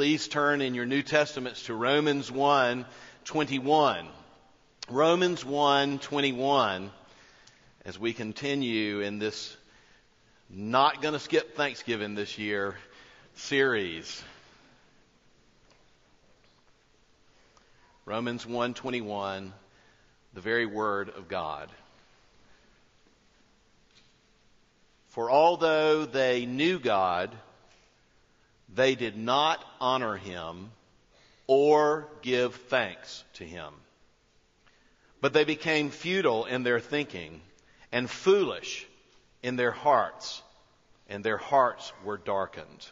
please turn in your New Testaments to Romans 1 21. Romans 1 21, as we continue in this not going to skip Thanksgiving this year series. Romans 1:21, the very word of God. For although they knew God, they did not honor him or give thanks to him. But they became futile in their thinking and foolish in their hearts, and their hearts were darkened.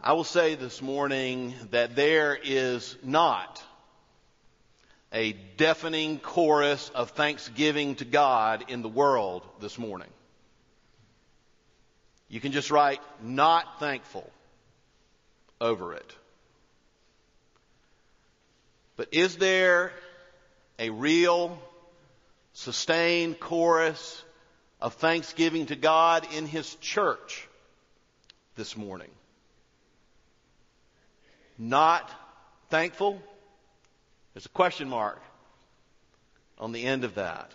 I will say this morning that there is not a deafening chorus of thanksgiving to God in the world this morning. You can just write not thankful over it. But is there a real, sustained chorus of thanksgiving to God in His church this morning? Not thankful? There's a question mark on the end of that.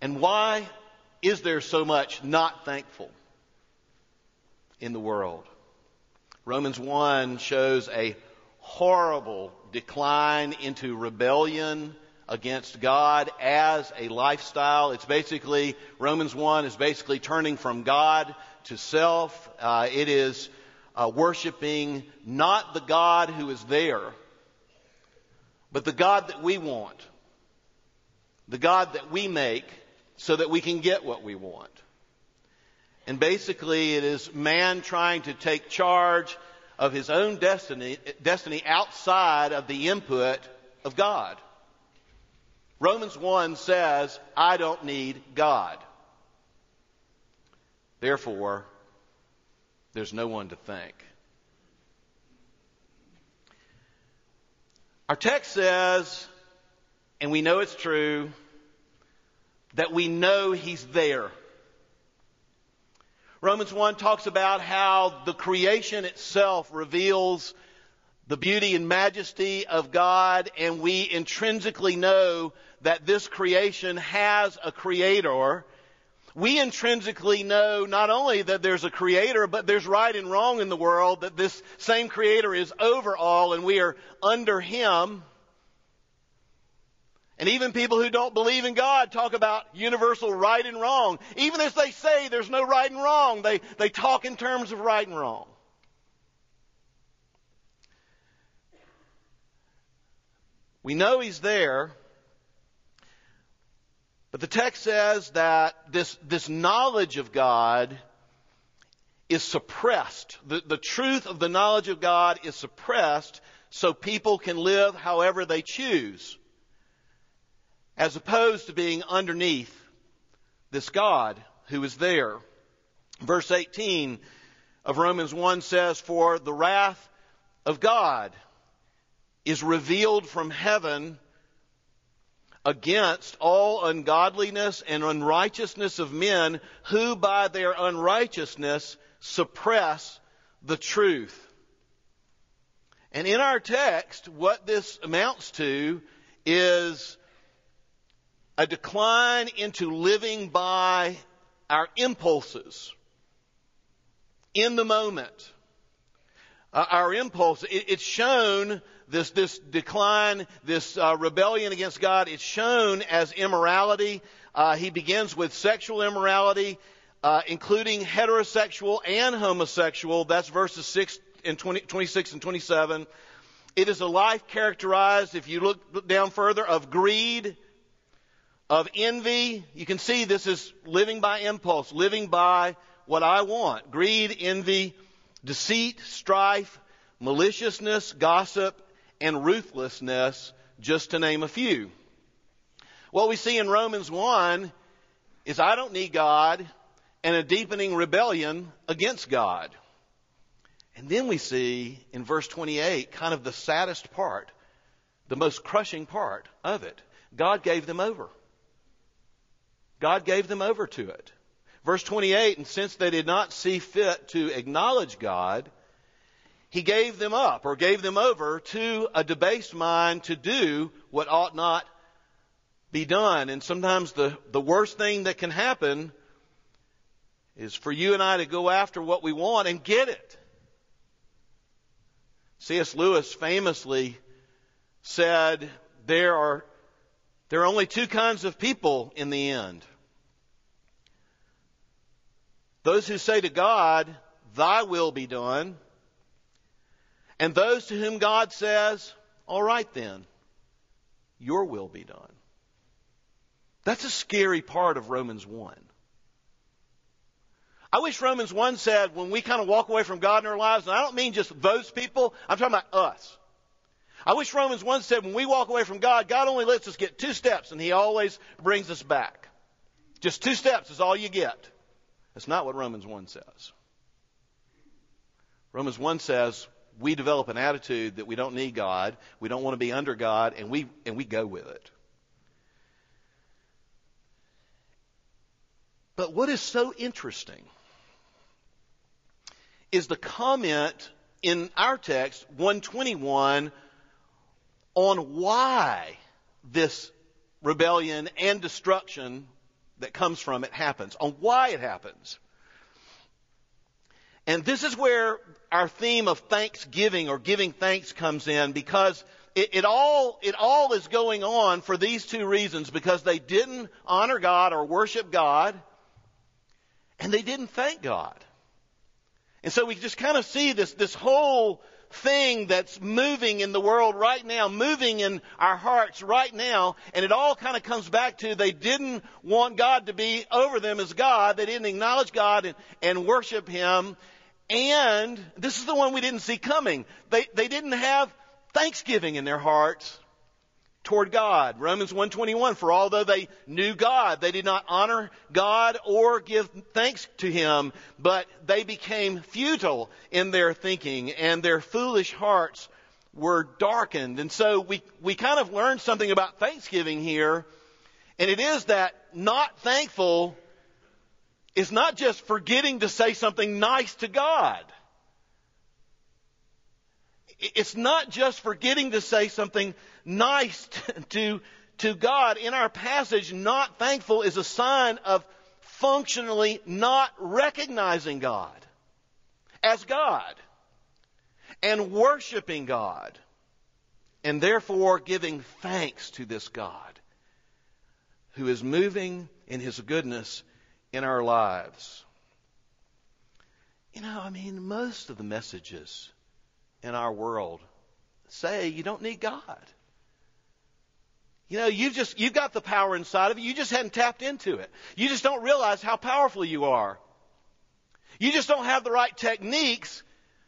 And why is there so much not thankful in the world? Romans 1 shows a horrible decline into rebellion against God as a lifestyle. It's basically, Romans 1 is basically turning from God to self. Uh, it is uh, worshiping not the God who is there, but the God that we want. The God that we make so that we can get what we want. And basically, it is man trying to take charge of his own destiny, destiny outside of the input of God. Romans 1 says, I don't need God. Therefore, there's no one to thank. Our text says, and we know it's true, that we know He's there. Romans 1 talks about how the creation itself reveals the beauty and majesty of God, and we intrinsically know that this creation has a creator. We intrinsically know not only that there's a creator, but there's right and wrong in the world, that this same creator is over all and we are under him. And even people who don't believe in God talk about universal right and wrong. Even as they say there's no right and wrong, they, they talk in terms of right and wrong. We know He's there, but the text says that this, this knowledge of God is suppressed. The, the truth of the knowledge of God is suppressed so people can live however they choose as opposed to being underneath this God who is there. Verse 18 of Romans 1 says, For the wrath of God is revealed from heaven against all ungodliness and unrighteousness of men who by their unrighteousness suppress the truth. And in our text, what this amounts to is a decline into living by our impulses in the moment. Uh, our impulse, it, it's shown this, this decline, this uh, rebellion against God, it's shown as immorality. Uh, he begins with sexual immorality, uh, including heterosexual and homosexual. That's verses 6 and 20, 26 and 27. It is a life characterized, if you look down further, of greed, of envy. You can see this is living by impulse, living by what I want. Greed, envy, deceit, strife, maliciousness, gossip, and ruthlessness, just to name a few. What we see in Romans 1 is I don't need God and a deepening rebellion against God. And then we see in verse 28 kind of the saddest part, the most crushing part of it. God gave them over. God gave them over to it. Verse 28, and since they did not see fit to acknowledge God, he gave them up or gave them over to a debased mind to do what ought not be done. And sometimes the, the worst thing that can happen is for you and I to go after what we want and get it. C.S. Lewis famously said there are, there are only two kinds of people in the end. Those who say to God, Thy will be done, and those to whom God says, All right then, your will be done. That's a scary part of Romans 1. I wish Romans 1 said when we kind of walk away from God in our lives, and I don't mean just those people, I'm talking about us. I wish Romans 1 said when we walk away from God, God only lets us get two steps and He always brings us back. Just two steps is all you get. That's not what Romans 1 says. Romans 1 says we develop an attitude that we don't need God, we don't want to be under God, and we, and we go with it. But what is so interesting is the comment in our text, 121, on why this rebellion and destruction that comes from it happens, on why it happens. And this is where our theme of thanksgiving or giving thanks comes in because it, it, all, it all is going on for these two reasons because they didn't honor God or worship God and they didn't thank God. And so we just kind of see this, this whole thing that's moving in the world right now, moving in our hearts right now, and it all kind of comes back to they didn't want God to be over them as God. They didn't acknowledge God and, and worship Him. And this is the one we didn't see coming. They, they didn't have thanksgiving in their hearts toward God. Romans 121, for although they knew God, they did not honor God or give thanks to Him, but they became futile in their thinking and their foolish hearts were darkened. And so we, we kind of learned something about Thanksgiving here, and it is that not thankful is not just forgetting to say something nice to God. It's not just forgetting to say something nice to, to God. In our passage, not thankful is a sign of functionally not recognizing God as God and worshiping God and therefore giving thanks to this God who is moving in his goodness in our lives. You know, I mean, most of the messages in our world say you don't need God. You know, you've just, you've got the power inside of you. You just hadn't tapped into it. You just don't realize how powerful you are. You just don't have the right techniques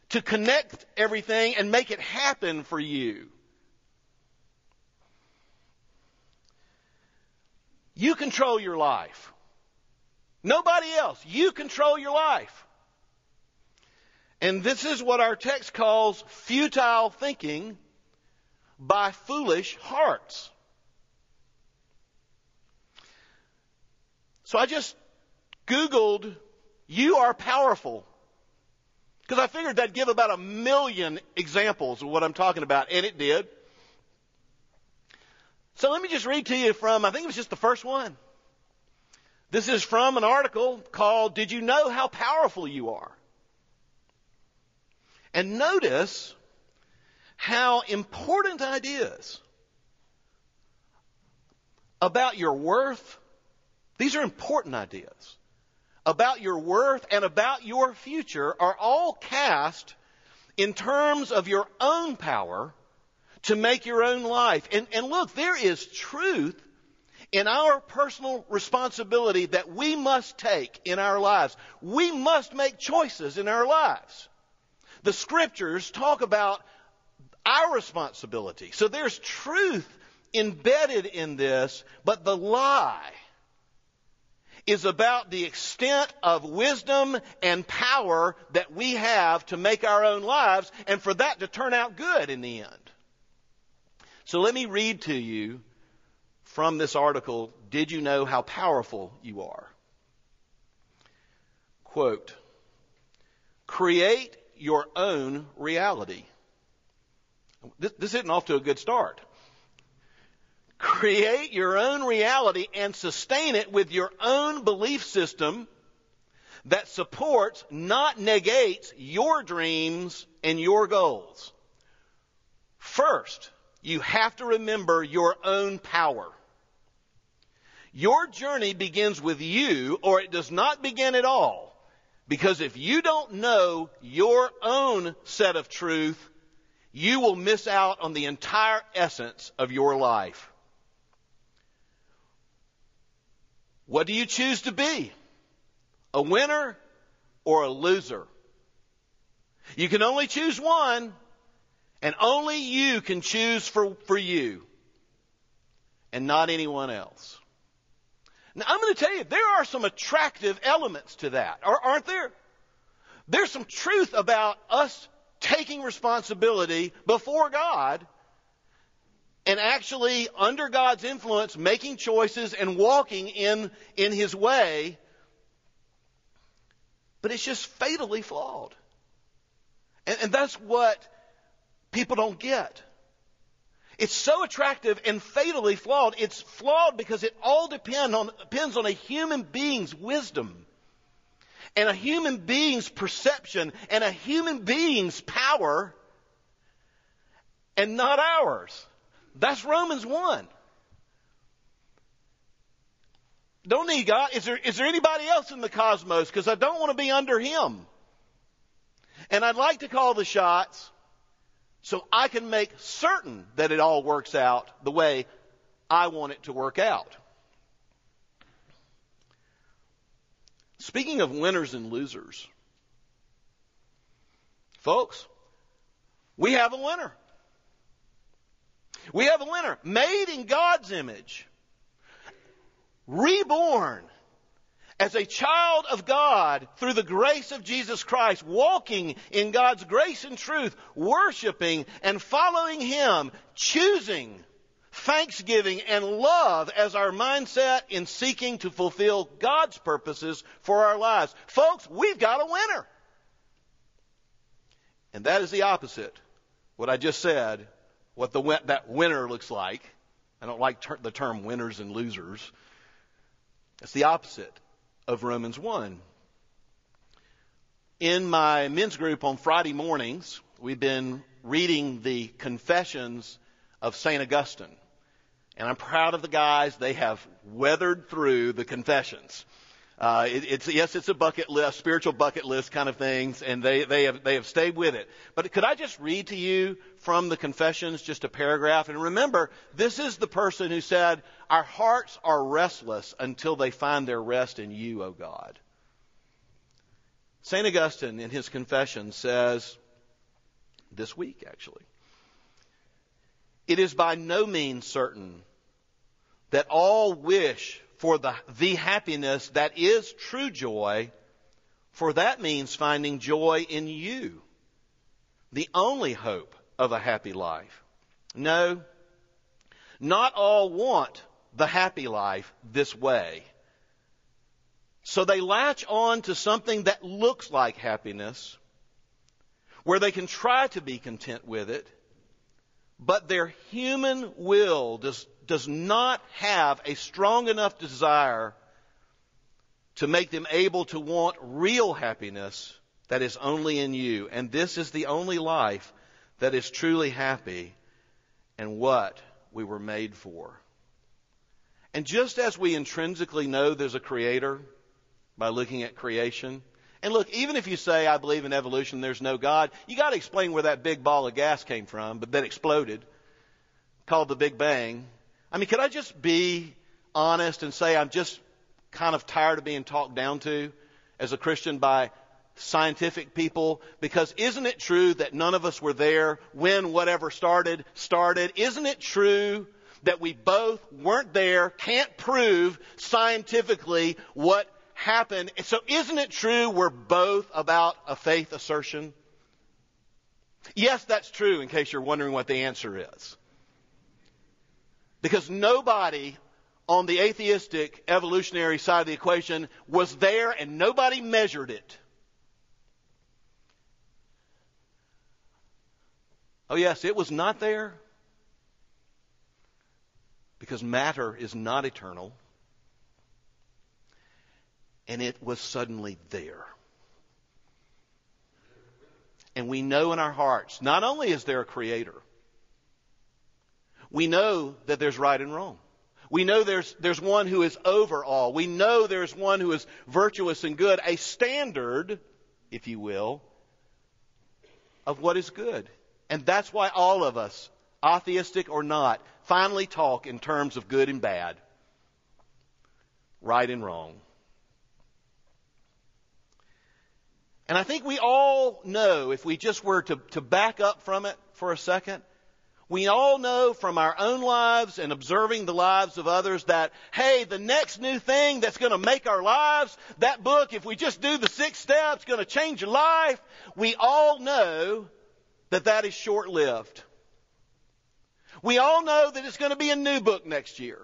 to connect everything and make it happen for you. You control your life. Nobody else. You control your life. And this is what our text calls futile thinking by foolish hearts. So I just Googled, you are powerful. Because I figured that'd give about a million examples of what I'm talking about, and it did. So let me just read to you from, I think it was just the first one. This is from an article called Did You Know How Powerful You Are? And notice how important ideas about your worth, these are important ideas, about your worth and about your future are all cast in terms of your own power to make your own life. And, and look, there is truth in our personal responsibility that we must take in our lives. We must make choices in our lives the scriptures talk about our responsibility. So there's truth embedded in this, but the lie is about the extent of wisdom and power that we have to make our own lives and for that to turn out good in the end. So let me read to you from this article, Did You Know How Powerful You Are? Quote, create your own reality. This, this isn't off to a good start. Create your own reality and sustain it with your own belief system that supports, not negates, your dreams and your goals. First, you have to remember your own power. Your journey begins with you, or it does not begin at all. Because if you don't know your own set of truth, you will miss out on the entire essence of your life. What do you choose to be? A winner or a loser? You can only choose one, and only you can choose for, for you, and not anyone else. Now, I'm going to tell you, there are some attractive elements to that, aren't there? There's some truth about us taking responsibility before God and actually, under God's influence, making choices and walking in, in His way. But it's just fatally flawed. And, and that's what people don't get. It's so attractive and fatally flawed. It's flawed because it all depend on, depends on a human being's wisdom and a human being's perception and a human being's power and not ours. That's Romans 1. Don't need God. Is there, is there anybody else in the cosmos? Because I don't want to be under Him. And I'd like to call the shots so I can make certain that it all works out the way I want it to work out. Speaking of winners and losers, folks, we have a winner. We have a winner made in God's image, reborn as a child of God through the grace of Jesus Christ, walking in God's grace and truth, worshiping and following Him, choosing thanksgiving and love as our mindset in seeking to fulfill God's purposes for our lives. Folks, we've got a winner. And that is the opposite. What I just said what the, that winner looks like. I don't like ter- the term winners and losers. It's the opposite of Romans 1. In my men's group on Friday mornings, we've been reading the Confessions of St. Augustine. And I'm proud of the guys. They have weathered through the Confessions. Uh, it, it's yes, it's a bucket list, spiritual bucket list kind of things, and they they have they have stayed with it. But could I just read to you from the Confessions just a paragraph? And remember, this is the person who said, "Our hearts are restless until they find their rest in you, O God." Saint Augustine, in his Confession, says this week actually, it is by no means certain that all wish for the, the happiness that is true joy, for that means finding joy in you, the only hope of a happy life. No, not all want the happy life this way. So they latch on to something that looks like happiness, where they can try to be content with it, but their human will does does not have a strong enough desire to make them able to want real happiness that is only in you. And this is the only life that is truly happy and what we were made for. And just as we intrinsically know there's a creator by looking at creation, and look, even if you say, I believe in evolution, there's no God, you gotta explain where that big ball of gas came from, but then exploded, called the Big Bang, I mean, could I just be honest and say I'm just kind of tired of being talked down to as a Christian by scientific people? Because isn't it true that none of us were there when whatever started, started? Isn't it true that we both weren't there, can't prove scientifically what happened? So isn't it true we're both about a faith assertion? Yes, that's true in case you're wondering what the answer is. Because nobody on the atheistic evolutionary side of the equation was there and nobody measured it. Oh, yes, it was not there because matter is not eternal. And it was suddenly there. And we know in our hearts, not only is there a creator, we know that there's right and wrong. We know there's, there's one who is over all. We know there's one who is virtuous and good, a standard, if you will, of what is good. And that's why all of us, atheistic or not, finally talk in terms of good and bad, right and wrong. And I think we all know, if we just were to, to back up from it for a second, we all know from our own lives and observing the lives of others that, hey, the next new thing that's going to make our lives, that book, if we just do the six steps, going to change your life. We all know that that is short lived. We all know that it's going to be a new book next year.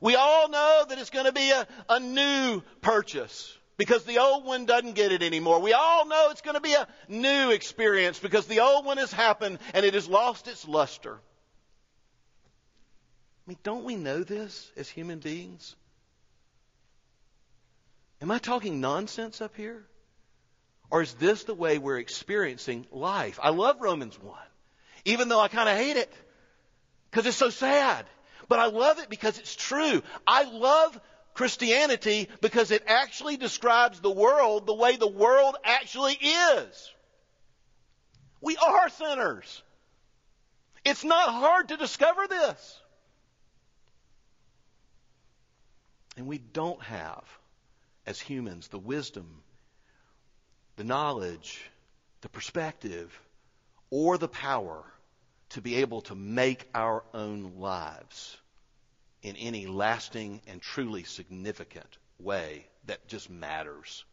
We all know that it's going to be a, a new purchase because the old one doesn't get it anymore. We all know it's going to be a new experience because the old one has happened and it has lost its luster. I mean, don't we know this as human beings? Am I talking nonsense up here? Or is this the way we're experiencing life? I love Romans 1, even though I kind of hate it because it's so sad. But I love it because it's true. I love Christianity because it actually describes the world the way the world actually is. We are sinners. It's not hard to discover this. And we don't have, as humans, the wisdom, the knowledge, the perspective, or the power to be able to make our own lives in any lasting and truly significant way that just matters.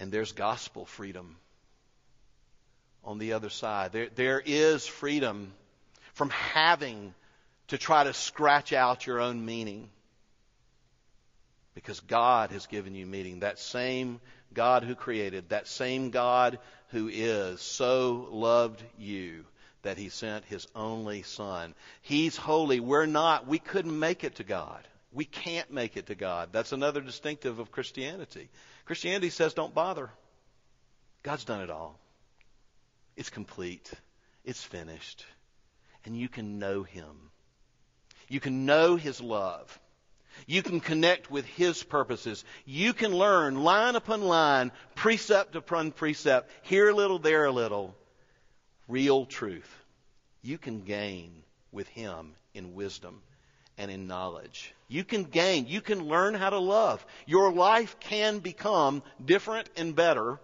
And there's gospel freedom on the other side. There, there is freedom from having to try to scratch out your own meaning. Because God has given you meaning. That same God who created, that same God who is, so loved you that he sent his only son. He's holy. We're not. We couldn't make it to God. We can't make it to God. That's another distinctive of Christianity. Christianity says don't bother. God's done it all. It's complete. It's finished. And you can know him. You can know his love. You can connect with His purposes. You can learn line upon line, precept upon precept, here a little, there a little, real truth. You can gain with Him in wisdom and in knowledge. You can gain, you can learn how to love. Your life can become different and better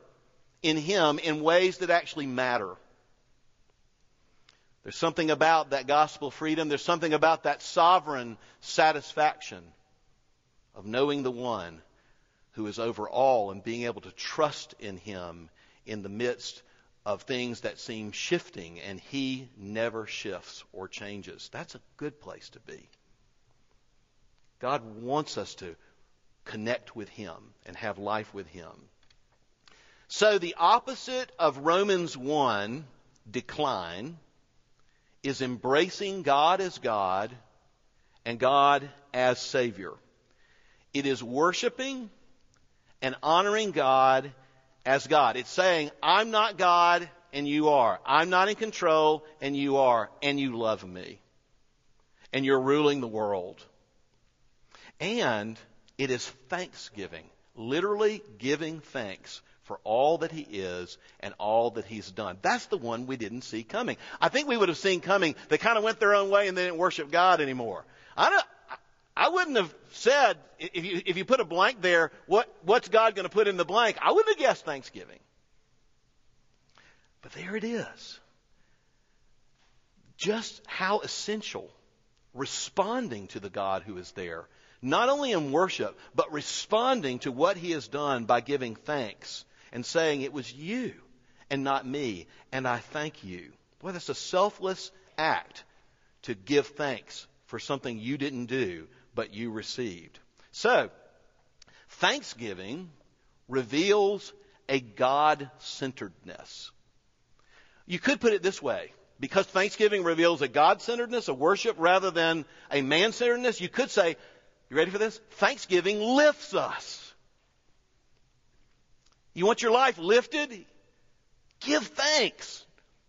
in Him in ways that actually matter. There's something about that gospel freedom. There's something about that sovereign satisfaction of knowing the one who is over all and being able to trust in him in the midst of things that seem shifting, and he never shifts or changes. That's a good place to be. God wants us to connect with him and have life with him. So the opposite of Romans 1, decline, is embracing God as God and God as Savior. It is worshiping and honoring God as God. It's saying, I'm not God and you are. I'm not in control and you are. And you love me. And you're ruling the world. And it is thanksgiving. Literally giving thanks for all that he is and all that he's done. That's the one we didn't see coming. I think we would have seen coming. They kind of went their own way and they didn't worship God anymore. I don't, I wouldn't have said, if you, if you put a blank there, what, what's God going to put in the blank? I wouldn't have guessed Thanksgiving. But there it is. Just how essential responding to the God who is there, not only in worship, but responding to what He has done by giving thanks and saying, It was you and not me, and I thank you. Boy, that's a selfless act to give thanks for something you didn't do, but you received. So, thanksgiving reveals a God centeredness. You could put it this way. Because Thanksgiving reveals a God centeredness, a worship, rather than a man centeredness, you could say, you ready for this? Thanksgiving lifts us. You want your life lifted? Give thanks.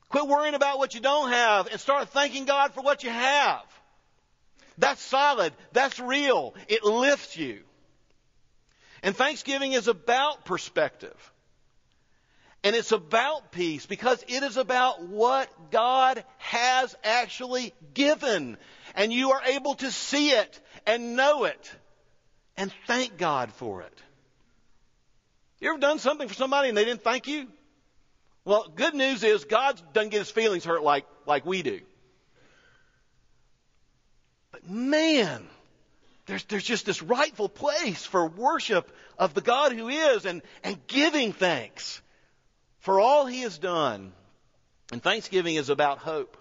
Quit worrying about what you don't have and start thanking God for what you have. That's solid. That's real. It lifts you. And Thanksgiving is about perspective. And it's about peace because it is about what God has actually given. And you are able to see it and know it and thank God for it. You ever done something for somebody and they didn't thank you? Well, good news is God doesn't get his feelings hurt like, like we do. But man, there's, there's just this rightful place for worship of the God who is and, and giving thanks for all he has done. And thanksgiving is about hope.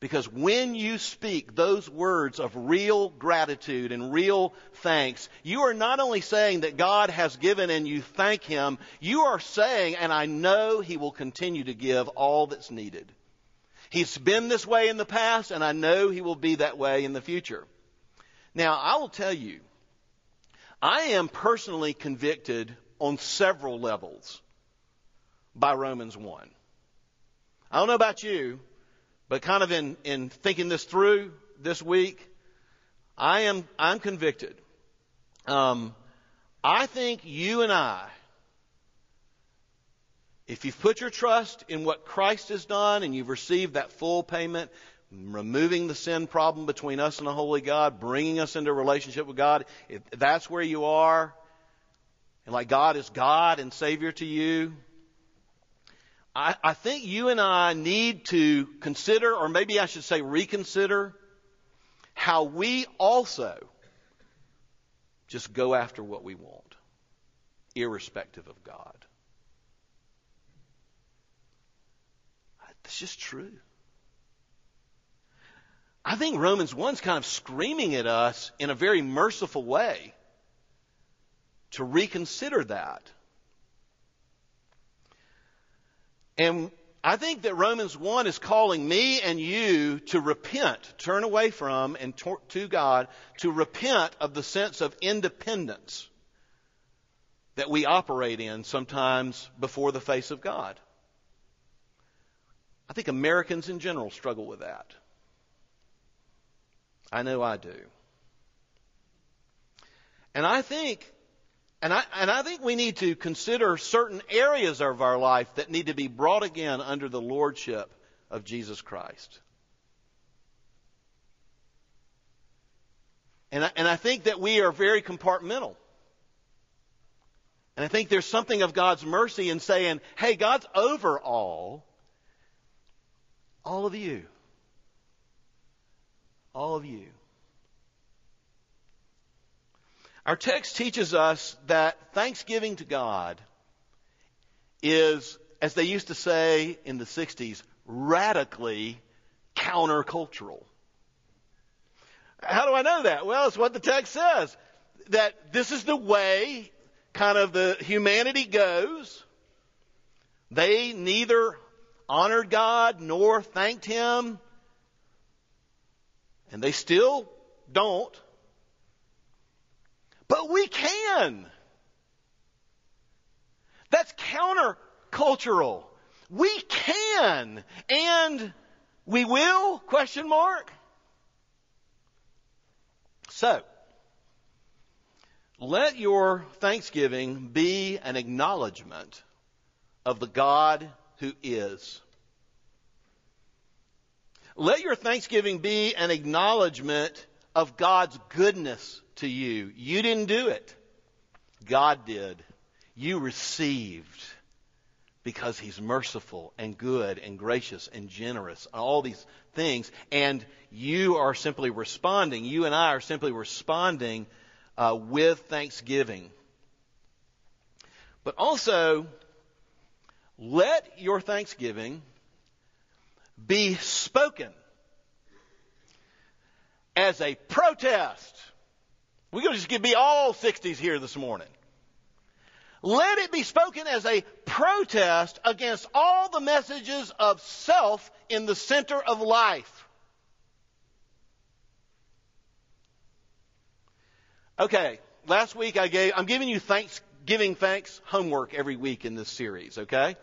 Because when you speak those words of real gratitude and real thanks, you are not only saying that God has given and you thank Him, you are saying, and I know He will continue to give all that's needed. He's been this way in the past, and I know He will be that way in the future. Now, I will tell you, I am personally convicted on several levels by Romans 1. I don't know about you, but kind of in, in thinking this through this week, I am I'm convicted. Um, I think you and I, if you've put your trust in what Christ has done and you've received that full payment, removing the sin problem between us and the Holy God, bringing us into a relationship with God, if that's where you are, and like God is God and Savior to you, I, I think you and I need to consider, or maybe I should say reconsider, how we also just go after what we want, irrespective of God. That's just true. I think Romans 1's kind of screaming at us in a very merciful way to reconsider that. And I think that Romans 1 is calling me and you to repent, turn away from and to God, to repent of the sense of independence that we operate in sometimes before the face of God. I think Americans in general struggle with that. I know I do. And I think and I, and I think we need to consider certain areas of our life that need to be brought again under the lordship of Jesus Christ. And I, and I think that we are very compartmental. And I think there's something of God's mercy in saying, hey, God's over all. All of you. All of you. Our text teaches us that thanksgiving to God is, as they used to say in the 60s, radically countercultural. How do I know that? Well, it's what the text says. That this is the way kind of the humanity goes. They neither honored God nor thanked Him. And they still don't. But we can. That's countercultural. We can. And we will? Question mark. So, let your thanksgiving be an acknowledgement of the God who is. Let your thanksgiving be an acknowledgement of God's goodness to you. You didn't do it. God did. You received because He's merciful and good and gracious and generous, all these things. And you are simply responding. You and I are simply responding uh, with thanksgiving. But also, let your thanksgiving be spoken as a protest. We're going to just be all 60s here this morning. Let it be spoken as a protest against all the messages of self in the center of life. Okay, last week I gave, I'm giving you Thanksgiving thanks homework every week in this series, okay?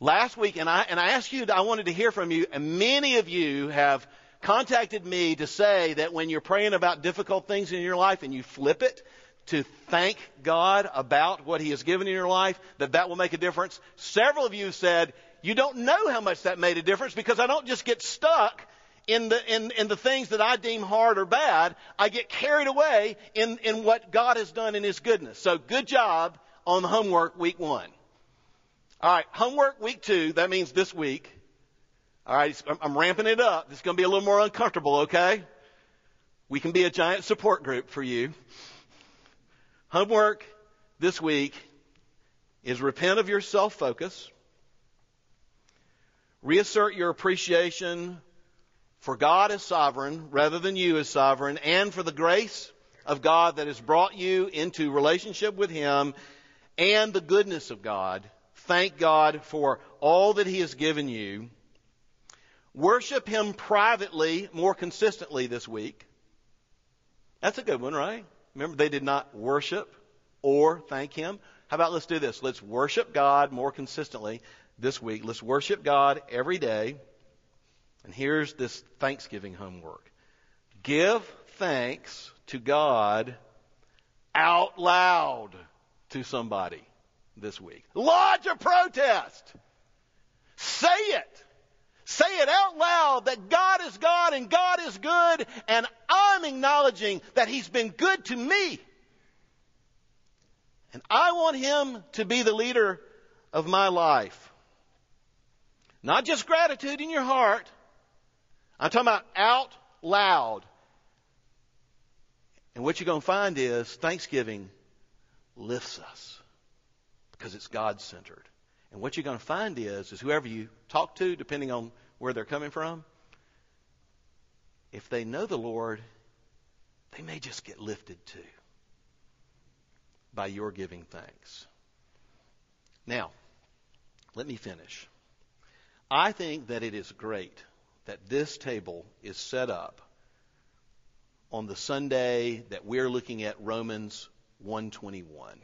Last week, and I, and I asked you, I wanted to hear from you, and many of you have contacted me to say that when you're praying about difficult things in your life and you flip it to thank God about what He has given in your life, that that will make a difference. Several of you said, you don't know how much that made a difference because I don't just get stuck in the, in, in the things that I deem hard or bad. I get carried away in, in what God has done in His goodness. So good job on the homework week one. All right, homework week two, that means this week. All right, I'm ramping it up. Is going to be a little more uncomfortable, okay? We can be a giant support group for you. Homework this week is repent of your self focus, reassert your appreciation for God is sovereign rather than you is sovereign, and for the grace of God that has brought you into relationship with Him and the goodness of God. Thank God for all that He has given you Worship Him privately more consistently this week. That's a good one, right? Remember, they did not worship or thank Him. How about let's do this? Let's worship God more consistently this week. Let's worship God every day. And here's this Thanksgiving homework. Give thanks to God out loud to somebody this week. Lodge a protest. Say it. Say it out loud that God is God and God is good, and I'm acknowledging that He's been good to me. And I want Him to be the leader of my life. Not just gratitude in your heart. I'm talking about out loud. And what you're going to find is Thanksgiving lifts us because it's God centered. And what you're going to find is, is whoever you talk to, depending on where they're coming from, if they know the Lord, they may just get lifted too by your giving thanks. Now, let me finish. I think that it is great that this table is set up on the Sunday that we're looking at Romans 121.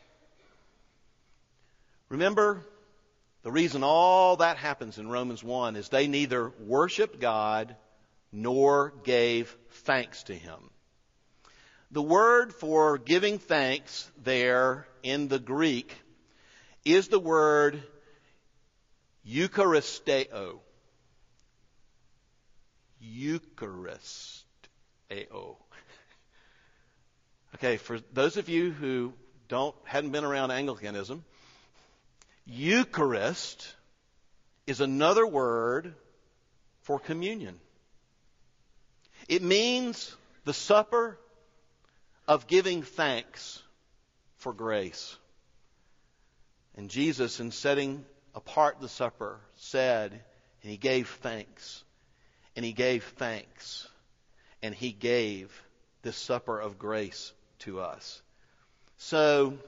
Remember, the reason all that happens in Romans 1 is they neither worshiped God nor gave thanks to Him. The word for giving thanks there in the Greek is the word Eucharisteo. Eucharisteo. Okay, for those of you who don't hadn't been around Anglicanism, Eucharist is another word for communion. It means the supper of giving thanks for grace. And Jesus, in setting apart the supper, said, and he gave thanks, and he gave thanks, and he gave this supper of grace to us. So,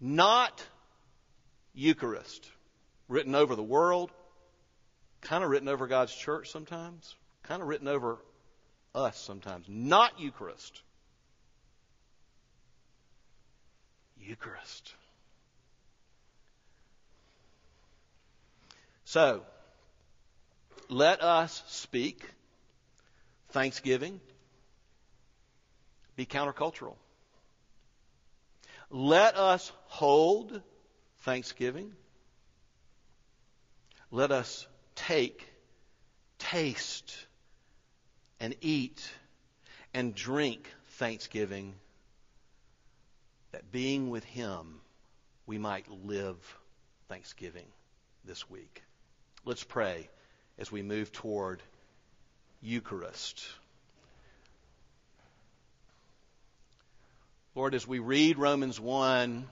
not Eucharist, written over the world, kind of written over God's church sometimes, kind of written over us sometimes. Not Eucharist. Eucharist. So, let us speak thanksgiving, be countercultural. Let us hold thanksgiving. Let us take, taste, and eat and drink thanksgiving that being with Him, we might live thanksgiving this week. Let's pray as we move toward Eucharist. Lord, as we read Romans 1,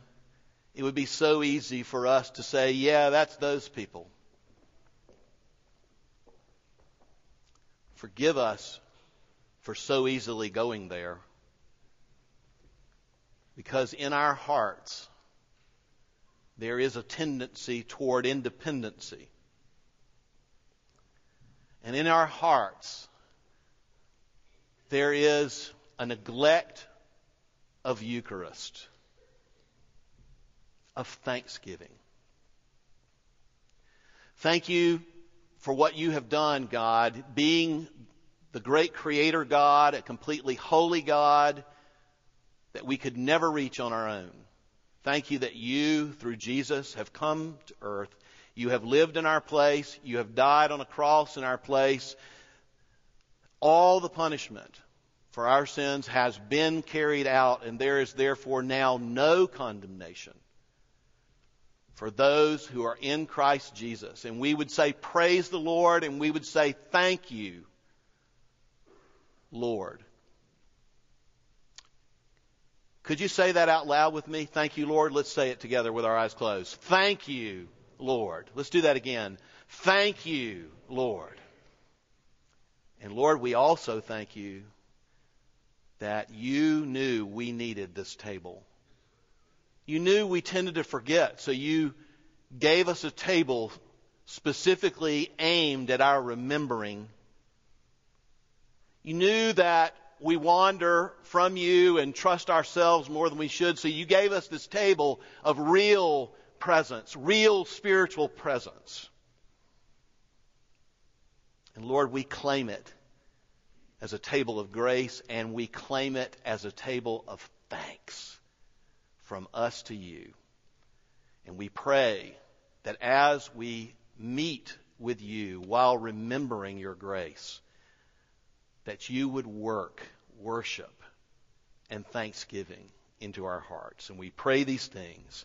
it would be so easy for us to say, yeah, that's those people. Forgive us for so easily going there. Because in our hearts, there is a tendency toward independency. And in our hearts, there is a neglect of Eucharist, of thanksgiving. Thank you for what you have done, God, being the great creator God, a completely holy God that we could never reach on our own. Thank you that you, through Jesus, have come to earth. You have lived in our place. You have died on a cross in our place. All the punishment for our sins has been carried out, and there is therefore now no condemnation for those who are in Christ Jesus. And we would say, Praise the Lord, and we would say, Thank you, Lord. Could you say that out loud with me? Thank you, Lord. Let's say it together with our eyes closed. Thank you, Lord. Let's do that again. Thank you, Lord. And Lord, we also thank you that you knew we needed this table. You knew we tended to forget, so you gave us a table specifically aimed at our remembering you knew that we wander from you and trust ourselves more than we should, so you gave us this table of real presence, real spiritual presence. And Lord, we claim it as a table of grace and we claim it as a table of thanks from us to you. And we pray that as we meet with you while remembering your grace, that you would work worship and thanksgiving into our hearts. And we pray these things